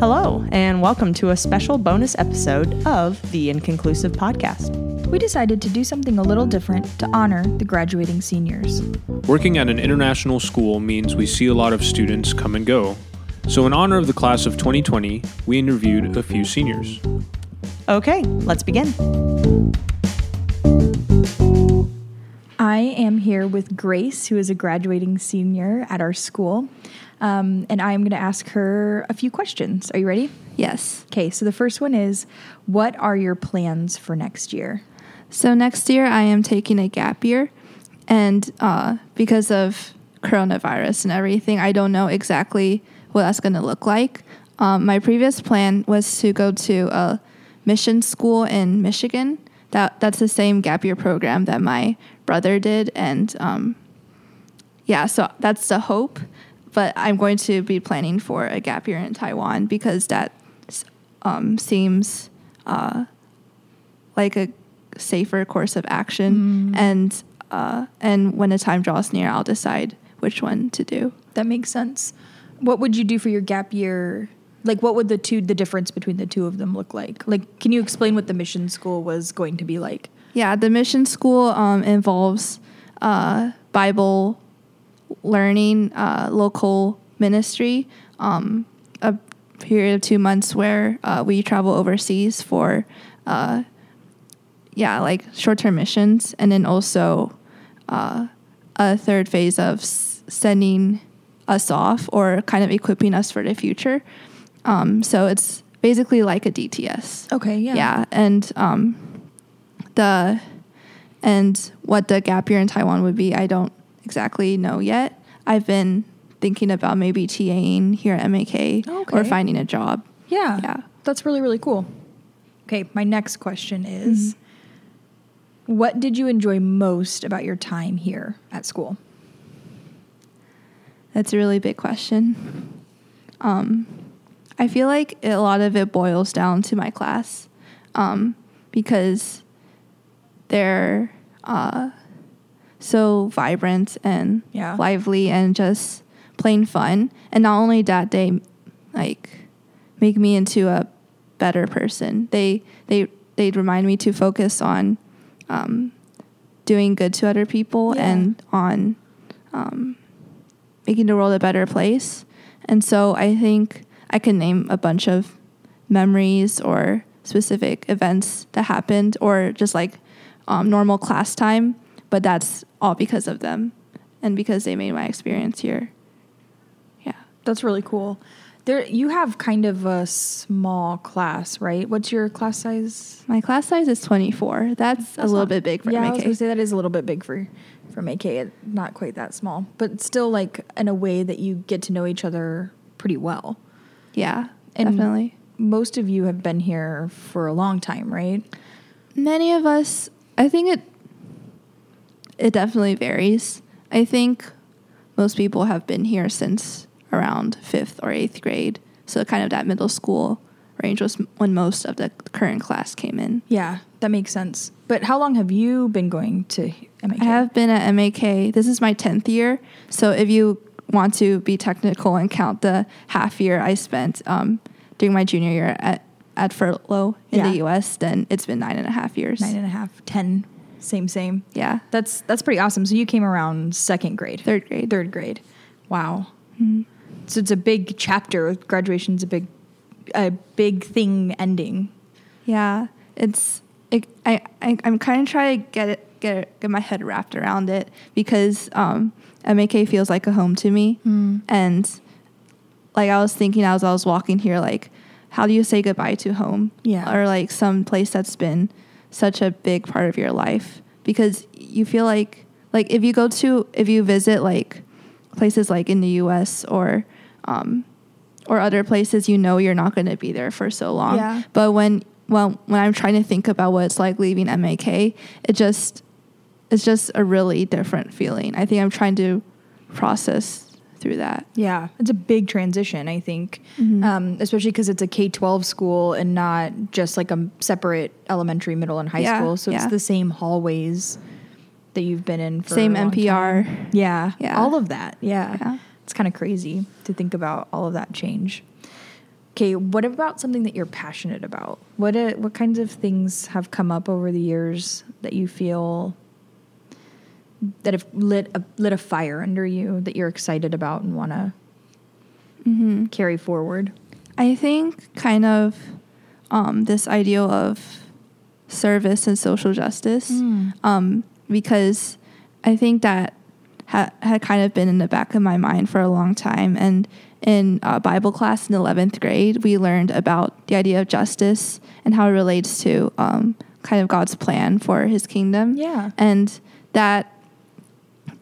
Hello, and welcome to a special bonus episode of the Inconclusive Podcast. We decided to do something a little different to honor the graduating seniors. Working at an international school means we see a lot of students come and go. So, in honor of the class of 2020, we interviewed a few seniors. Okay, let's begin. Here with Grace, who is a graduating senior at our school. Um, and I am going to ask her a few questions. Are you ready? Yes. Okay, so the first one is What are your plans for next year? So next year I am taking a gap year, and uh, because of coronavirus and everything, I don't know exactly what that's going to look like. Um, my previous plan was to go to a mission school in Michigan. That that's the same gap year program that my brother did, and um, yeah, so that's the hope. But I'm going to be planning for a gap year in Taiwan because that um, seems uh, like a safer course of action. And uh, and when the time draws near, I'll decide which one to do. That makes sense. What would you do for your gap year? Like, what would the two, the difference between the two of them look like? Like, can you explain what the mission school was going to be like? Yeah, the mission school um, involves uh, Bible learning, uh, local ministry, um, a period of two months where uh, we travel overseas for, uh, yeah, like short term missions, and then also uh, a third phase of s- sending us off or kind of equipping us for the future. Um, so it's basically like a DTS. Okay, yeah. Yeah, and um, the and what the gap year in Taiwan would be, I don't exactly know yet. I've been thinking about maybe TAing here at MAK or finding a job. Yeah. Yeah. That's really, really cool. Okay, my next question is What did you enjoy most about your time here at school? That's a really big question. Um, I feel like a lot of it boils down to my class um, because they're uh, so vibrant and Yeah. lively and just plain fun. And not only that, they like make me into a better person. They they they remind me to focus on um, doing good to other people Yeah. and on um, making the world a better place. And so I think I can name a bunch of memories or specific events that happened or just like um, normal class time, but that's all because of them and because they made my experience here. Yeah. That's really cool. There, you have kind of a small class, right? What's your class size? My class size is 24. That's, a little not- bit big for yeah, I was gonna say that is a little bit big for for. It- Not quite that small, but still like in a way that you get to know each other pretty well. Yeah, And- definitely. Most of you have been here for a long time, right? Many of us, I think it it definitely varies. I think most people have been here since around fifth or eighth grade, so kind of that middle school range was when most of the current class came in. Yeah, that makes sense. But how long have you been going to MAK? I have been at MAK. This is my tenth year, so if you want to be technical and count the half year I spent um, during my junior year at at furlough in Yeah. the U.S., then it's been nine and a half years. nine and a half, ten, same, same. yeah, That's that's pretty awesome. So you came around second grade, third grade. third grade. Wow. So it's a big chapter. Graduation's a big, a big thing ending. Yeah, it's it, I, I I'm kind of trying to get it get get my head wrapped around it because um, MAK feels like a home to me, and like I was thinking as I was walking here, like how do you say goodbye to home? Yeah. or like some place that's been such a big part of your life because you feel like like if you go to if you visit like places like in the U.S. or um, or other places, you know you're not going to be there for so long. Yeah. But when well when I'm trying to think about what it's like leaving MAK, it just it's just a really different feeling. I think I'm trying to process through that. Yeah, it's a big transition, I think, Mm-hmm. um, especially because it's a K 12 school and not just like a separate elementary, middle, and high Yeah, school. So it's the same hallways that you've been in for Same NPR. time. Yeah. Yeah. All of that. Yeah. Yeah. It's kind of crazy to think about all of that change. Okay, what about something that you're passionate about? What uh, what kinds of things have come up over the years that you feel that have lit a, lit a fire under you that you're excited about and want to Mm-hmm. carry forward? I think kind of um, this ideal of service and social justice, Mm. um, because I think that ha- had kind of been in the back of my mind for a long time. And in uh, Bible class in 11th grade, we learned about the idea of justice and how it relates to um, kind of God's plan for his kingdom. Yeah. And that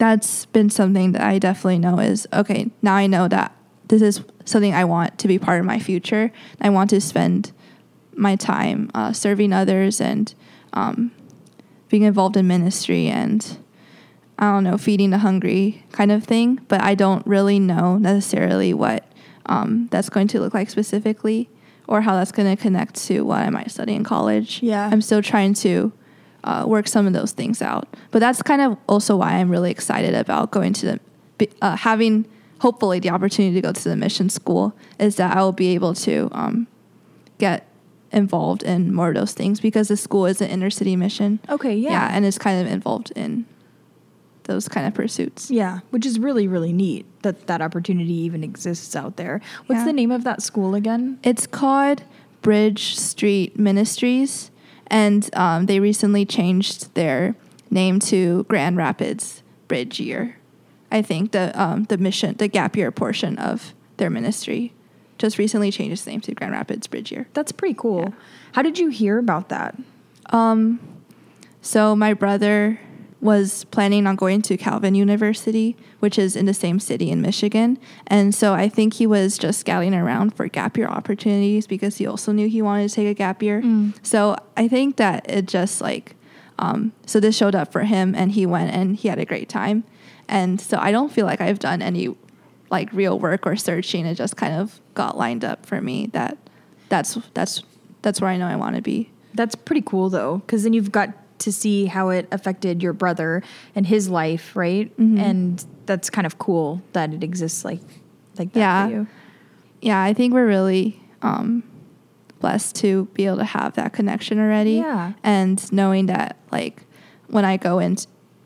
that's been something that I definitely know is okay, now I know that this is something I want to be part of my future. I want to spend my time uh, serving others and um, being involved in ministry and I don't know, feeding the hungry kind of thing. But I don't really know necessarily what um, that's going to look like specifically or how that's going to connect to what I might study in college. Yeah. I'm still trying to uh, work some of those things out. But that's kind of also why I'm really excited about going to the, uh, having hopefully the opportunity to go to the mission school is that I will be able to um, get involved in more of those things because the school is an inner city mission. Okay, yeah. and it's kind of involved in those kind of pursuits. Yeah, which is really really neat that that opportunity even exists out there. What's Yeah. the name of that school again? It's called Bridge Street Ministries, and um, they recently changed their name to Grand Rapids Bridge Year. I think the um, the mission, the gap year portion of their ministry, just recently changed its name to Grand Rapids Bridge Year. That's pretty cool. Yeah. How did you hear about that? Um, so my brother was planning on going to Calvin University, which is in the same city in Michigan, and so I think he was just scouting around for gap year opportunities because he also knew he wanted to take a gap year. Mm. So I think that it just like, um, so this showed up for him, and he went and he had a great time, and so I don't feel like I've done any like real work or searching. It just kind of got lined up for me that that's that's that's where I know I want to be. That's pretty cool though, because then you've got to see how it affected your brother and his life, right? Mhm. And that's kind of cool that it exists like like that Yeah. for you. yeah, I think we're really um, blessed to be able to have that connection already. Yeah. And knowing that, like, when I go in,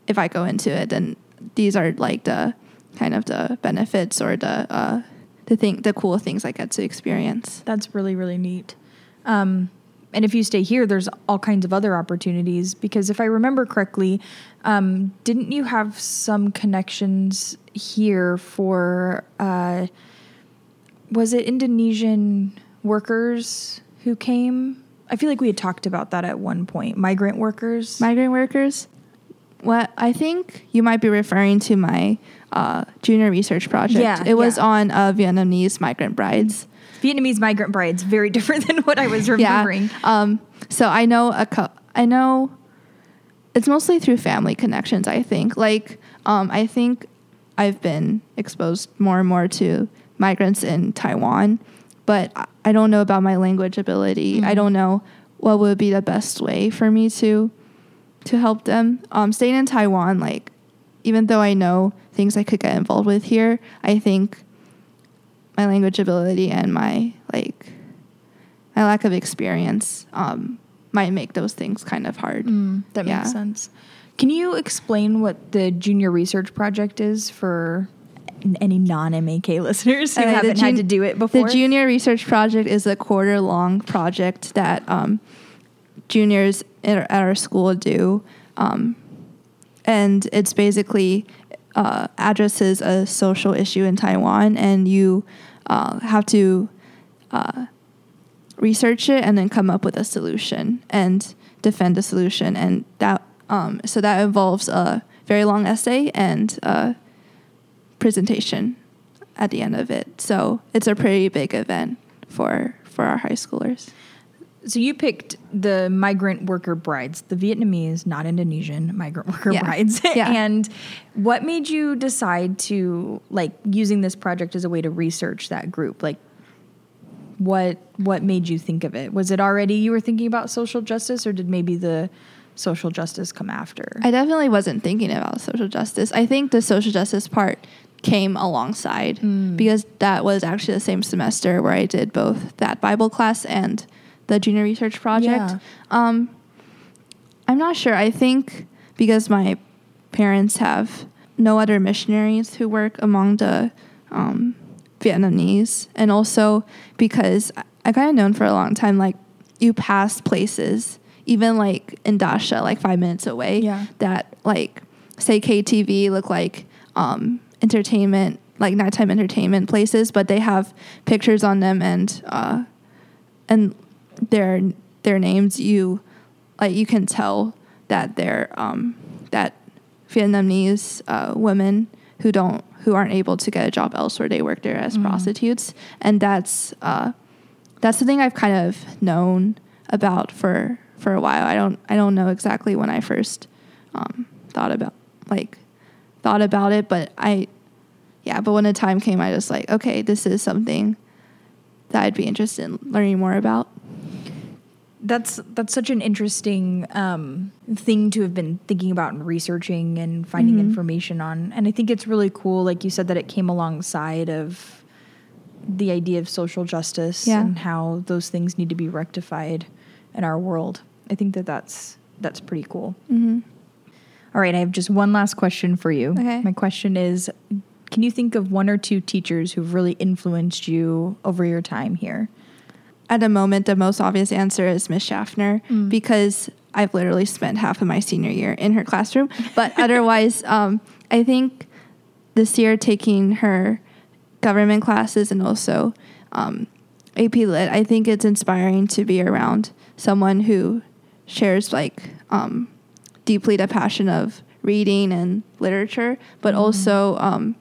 if I go into it, then these are like the kind of the benefits or the uh, the thing, the cool things I get to experience. That's really really neat. Um, and if you stay here, there's all kinds of other opportunities because if I remember correctly, um, didn't you have some connections here for? Uh, was it Indonesian workers who came? I feel like we had talked about that at one point. Migrant workers. Migrant workers. What I think you might be referring to my uh, junior research project. Yeah, it was yeah. on uh, Vietnamese migrant brides. Vietnamese migrant brides, very different than what I was remembering. Yeah. Um, so I know a cou- I know it's mostly through family connections. I think like um, I think I've been exposed more and more to migrants in Taiwan, but I- I don't know about my language ability. I don't know what would be the best way for me to to help them. Um, staying in Taiwan, like even though I know things I could get involved with here, I think my language ability and my like my lack of experience um, might make those things kind of hard. Mm, that Yeah. makes sense. Can you explain what the junior research project is for any non MAK listeners who Uh, haven't had jun- to do it before? The junior research project is a quarter long project that um, juniors at our, school do. Um, and it's basically uh, addresses a social issue in Taiwan, and you uh, have to uh, research it and then come up with a solution and defend a solution. And that um, so that involves a very long essay and a presentation at the end of it. So it's a pretty big event for for our high schoolers. So you picked the migrant worker brides, the Vietnamese, not Indonesian migrant worker Yeah. brides. Yeah. and what made you decide to like using this project as a way to research that group? Like what what made you think of it? Was it already you were thinking about social justice or did maybe the social justice come after. I definitely wasn't thinking about social justice. I think the social justice part came alongside Mm. because that was actually the same semester where I did both that Bible class and the junior research project. Yeah. Um, I'm not sure. I think because my parents have no other missionaries who work among the um, Vietnamese, and also because I, kind of known for a long time, like you pass places, even like in Dasha, like five minutes away, Yeah. that like say KTV look like um, entertainment, like nighttime entertainment places, but they have pictures on them and uh, and their their names. You like you can tell that they're um, that Vietnamese uh, women who don't who aren't able to get a job elsewhere. They work there as prostitutes, and that's uh, that's the thing I've kind of known about for for a while. I don't I don't know exactly when I first um, thought about like thought about it, but I yeah. But when the time came, I just like okay, this is something that I'd be interested in learning more about. That's that's such an interesting um, thing to have been thinking about and researching and finding Mhm. information on. And I think it's really cool, like you said, that it came alongside of the idea of social justice Yeah. and how those things need to be rectified in our world. I think that that's that's pretty cool. Mm-hmm. All right, I have just one last question for you. Okay. My question is can you think of one or two teachers who've really influenced you over your time here? At the moment, the most obvious answer is Miss Schaffner Mm. because I've literally spent half of my senior year in her classroom. But otherwise, um, I think this year taking her government classes and also um, AP Lit, I think it's inspiring to be around someone who shares like um, deeply the passion of reading and literature, but also um,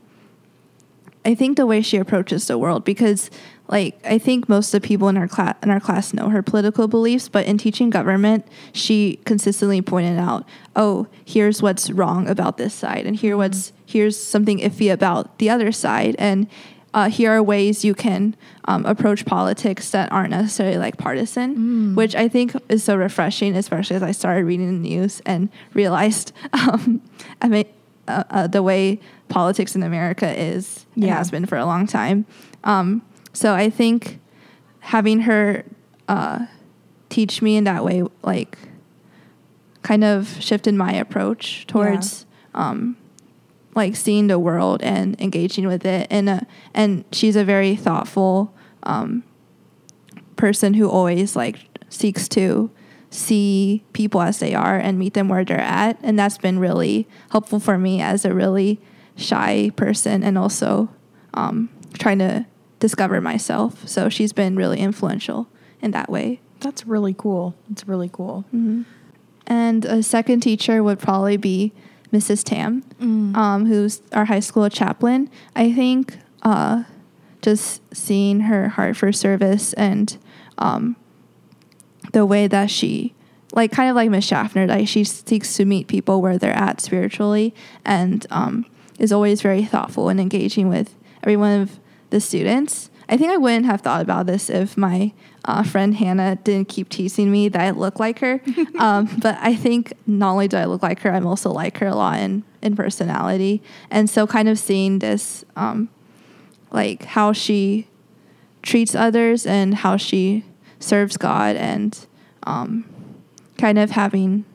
I think the way she approaches the world because like I think most of the people in our class in our class know her political beliefs, but in teaching government, she consistently pointed out, "Oh, here's what's wrong about this side, and here what's here's something iffy about the other side, and uh, here are ways you can um, approach politics that aren't necessarily like partisan," which I think is so refreshing, especially as I started reading the news and realized um, I mean, uh, uh, the way politics in America is and Yeah. has been for a long time. Um, so I think having her uh, teach me in that way, like, kind of shifted my approach towards, um, like, seeing the world and engaging with it. And uh, and she's a very thoughtful um, person who always like seeks to see people as they are and meet them where they're at and that's been really helpful for me as a really shy person and also um, trying to discover myself. So she's been really influential in that way. That's really cool. It's really cool. and a second teacher would probably be mrs tam um, who's our high school chaplain. I think uh, just seeing her heart for service and um, the way that she like kind of like miss schaffner like she seeks to meet people where they're at spiritually and um, is always very thoughtful and engaging with every one of the students. I think i wouldn't have thought about this if my uh, friend hannah didn't keep teasing me that i look like her. Um, but i think not only do i look like her i'm also like her a lot in, in personality. And so kind of seeing this um, like how she treats others and how she serves God and um, kind of having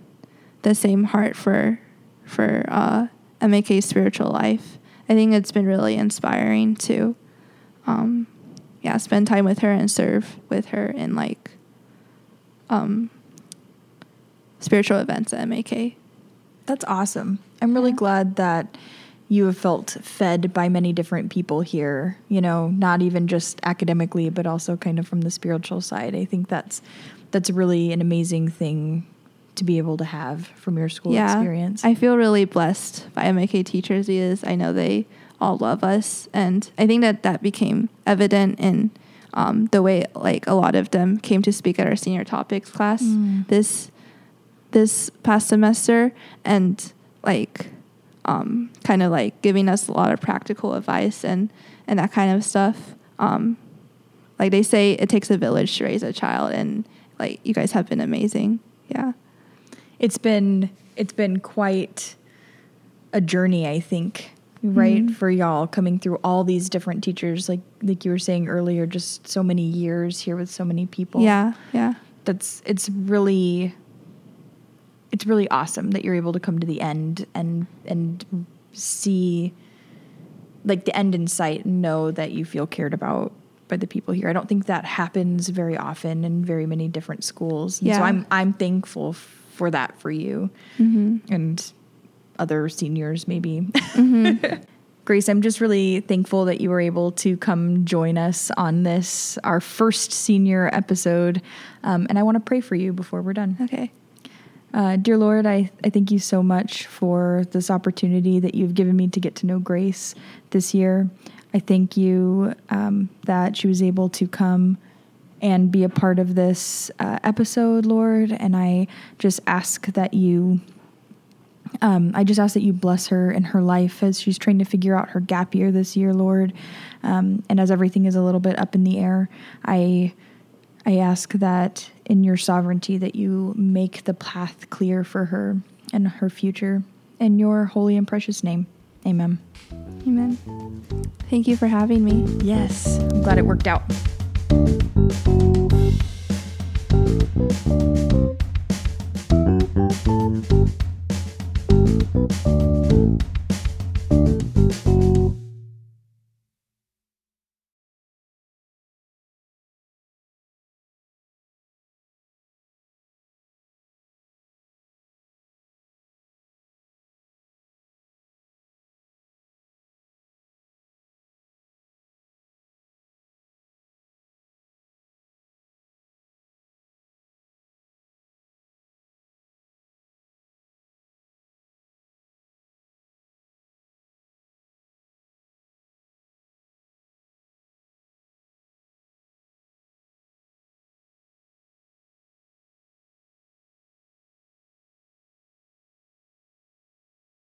the same heart for for uh, MAK's spiritual life. I think it's been really inspiring to um, yeah spend time with her and serve with her in like um, spiritual events at MAK. That's awesome. I'm really Yeah. glad that you have felt fed by many different people here, you know, not even just academically, but also kind of from the spiritual side. I think that's that's really an amazing thing to be able to have from your school experience. I feel really blessed by MAK teachers because I know they all love us, and I think that that became evident in um, the way like a lot of them came to speak at our senior topics class Mm. this this past semester, and like um, kind of like giving us a lot of practical advice and and that kind of stuff. Um, like they say, it takes a village to raise a child, and like you guys have been amazing. Yeah. it's been it's been quite a journey, I think, right for y'all coming through all these different teachers, like like you were saying earlier, just so many years here with so many people. Yeah, yeah. that's it's really it's really awesome that you're able to come to the end and and see like the end in sight and know that you feel cared about by the people here. I don't think that happens very often in very many different schools. And so I'm I'm thankful for that for you Mm-hmm. and other seniors maybe. Grace, I'm just really thankful that you were able to come join us on this, our first senior episode. Um, and I want to pray for you before we're done. Okay. Uh, dear Lord, I, I thank you so much for this opportunity that you've given me to get to know Grace this year. I thank you um, that she was able to come and be a part of this uh, episode, Lord. And I just ask that you um, I just ask that you bless her in her life as she's trying to figure out her gap year this year, Lord. Um, and as everything is a little bit up in the air, I I ask that in your sovereignty that you make the path clear for her and her future. In your holy and precious name, Amen. Amen. Thank you for having me. Yes, I'm glad it worked out. Thank you.